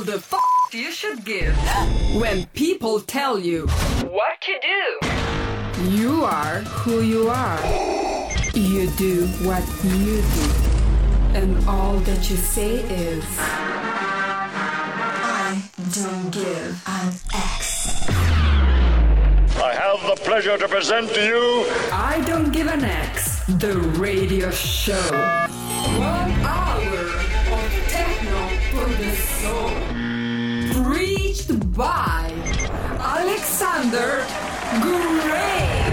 all the f you should give when people tell you what to do. You are who you are. You do what you do. And all that you say is I don't give an X. I have the pleasure to present to you I Don't Give an X, the radio show. One by Alexander Gray.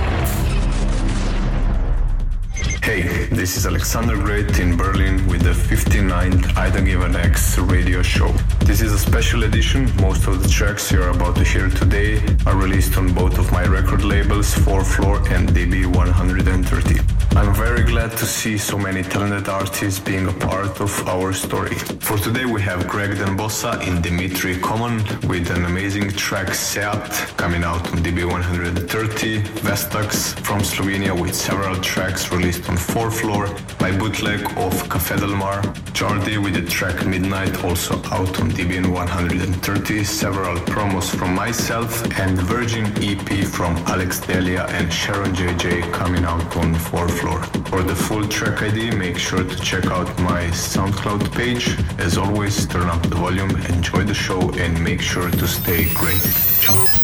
Hey, this is Alexander Great in Berlin with the 59th I Don't Give an X radio show. This is a special edition. Most of the tracks you're about to hear today are released on both of my record labels, 4 Floor and DB130. I'm very glad to see so many talented artists being a part of our story. For today we have Greg Denbossa in Dimitri Common with an amazing track Seat coming out on DB130, Vestax from Slovenia with several tracks released on 4 Floor, my bootleg of Cafe Del Mar, Jardi with the track Midnight also out on DB130, several promos from myself and Virgin EP from Alex Delia and Sharon JJ coming out on 4 Floor. For the full track ID, make sure to check out my SoundCloud page. As always, turn up the volume, enjoy the show, and make sure to stay great. Ciao.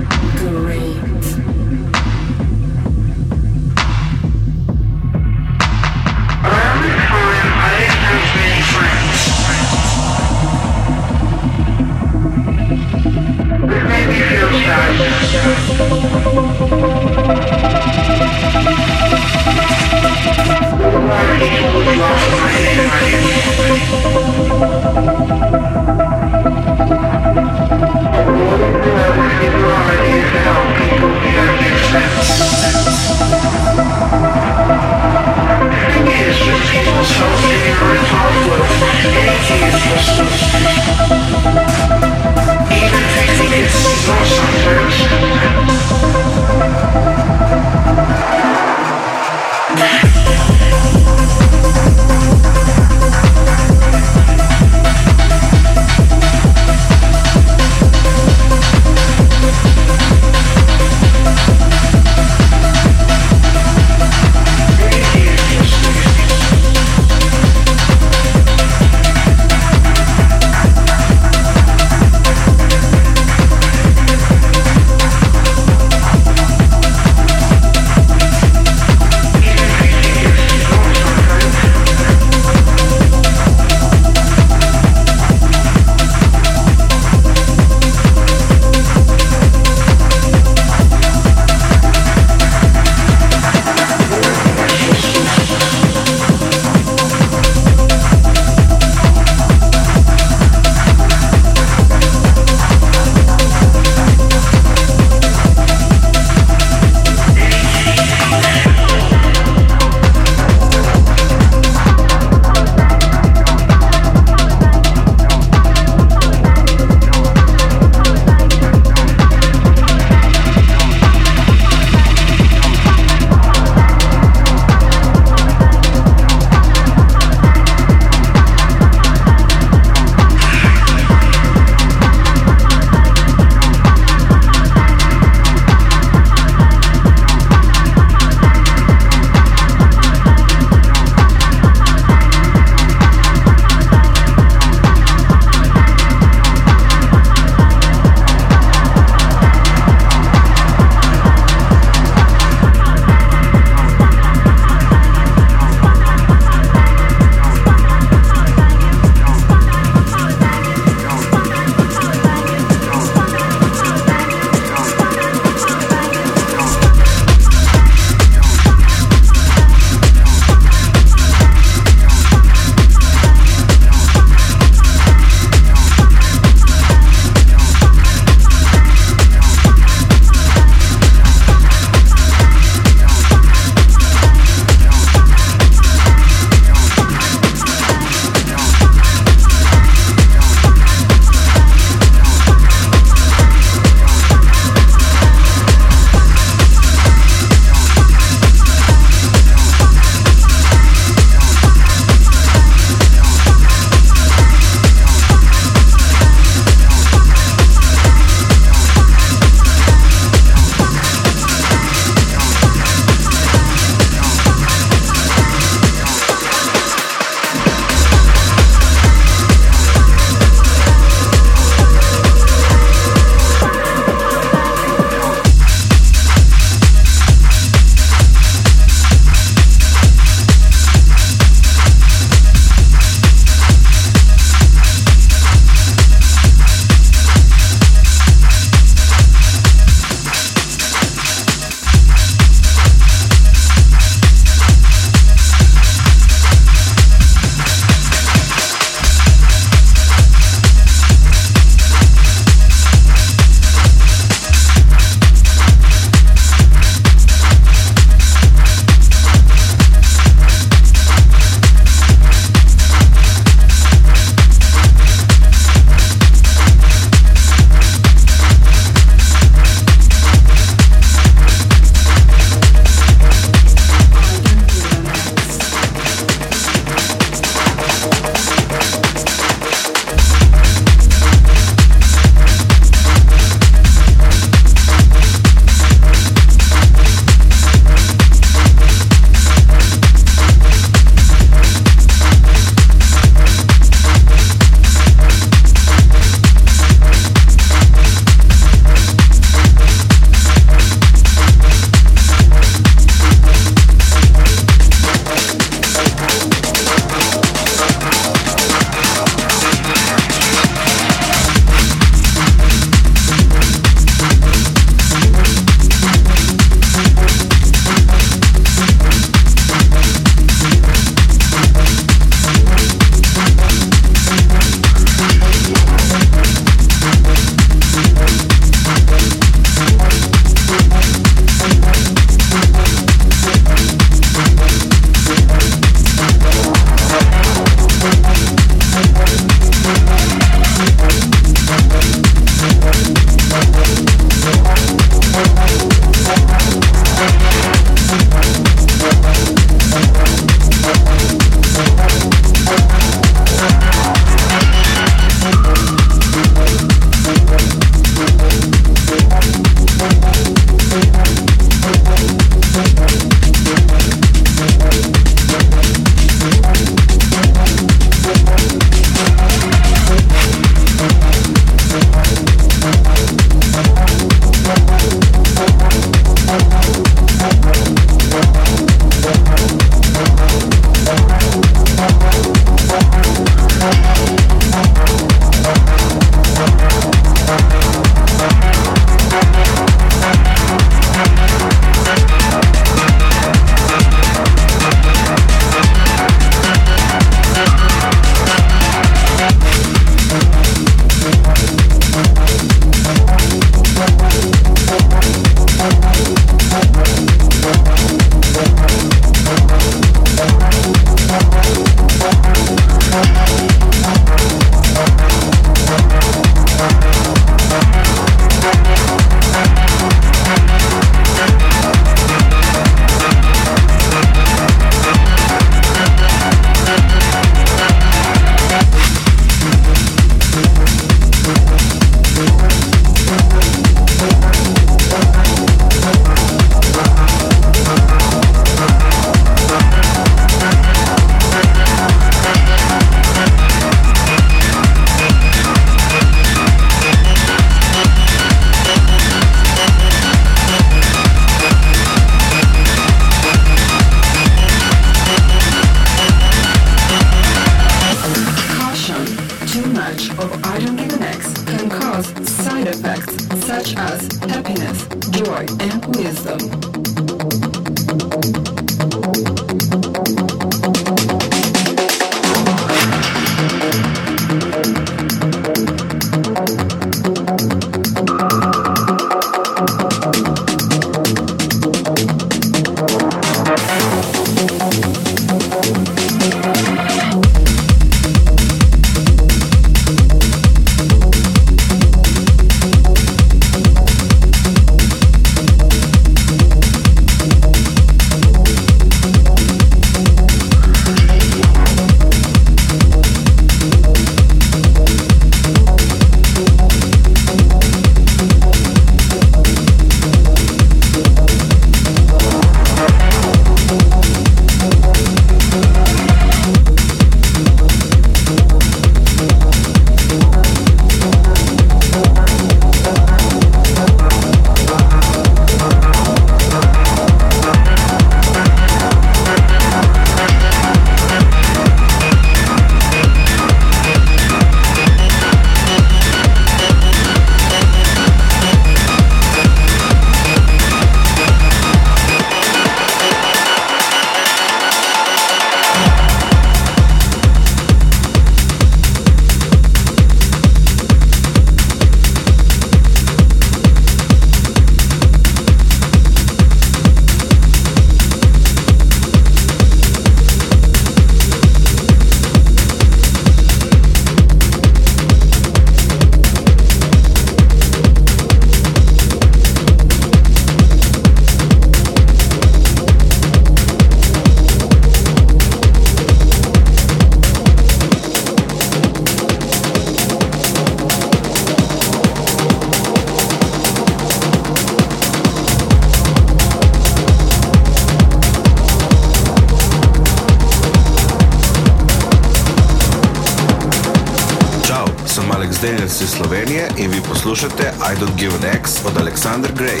Poslušate I Don't Give an X od Alexander Great.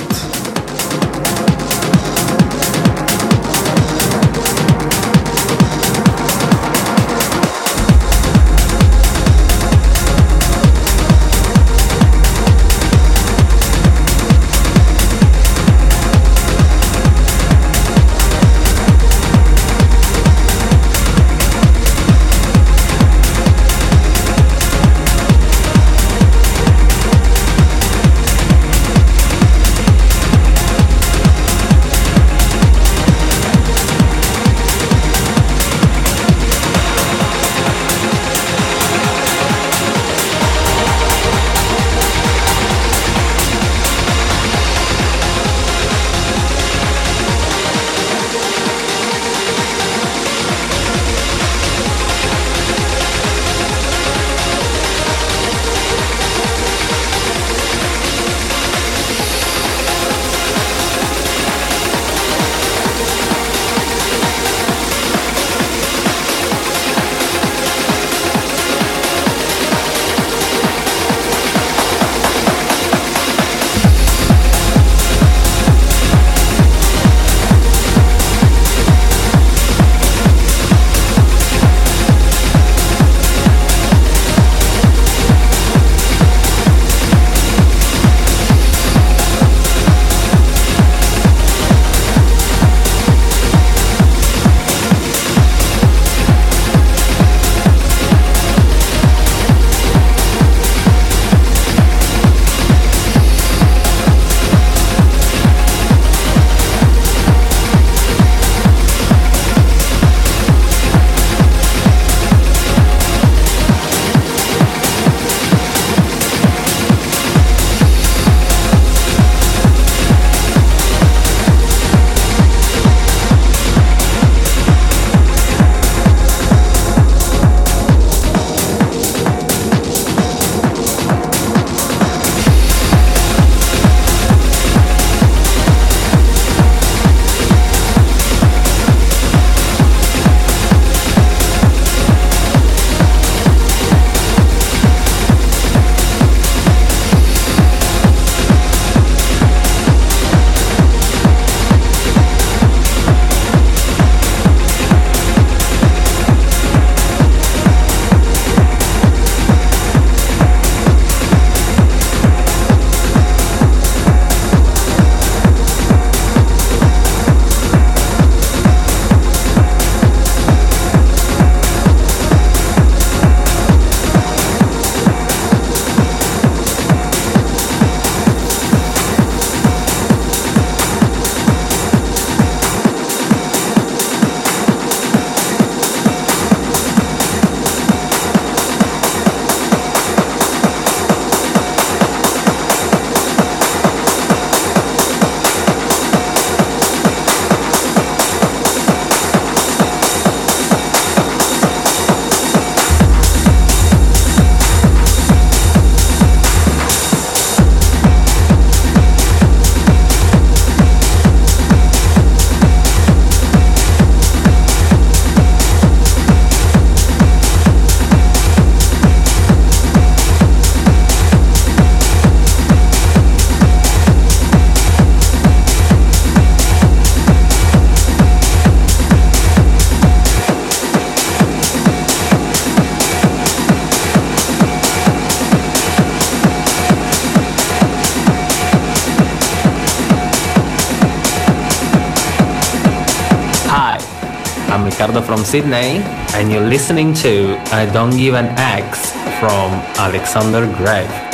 Ricardo from Sydney, and you're listening to I Don't Give an X from Alexander Gregg.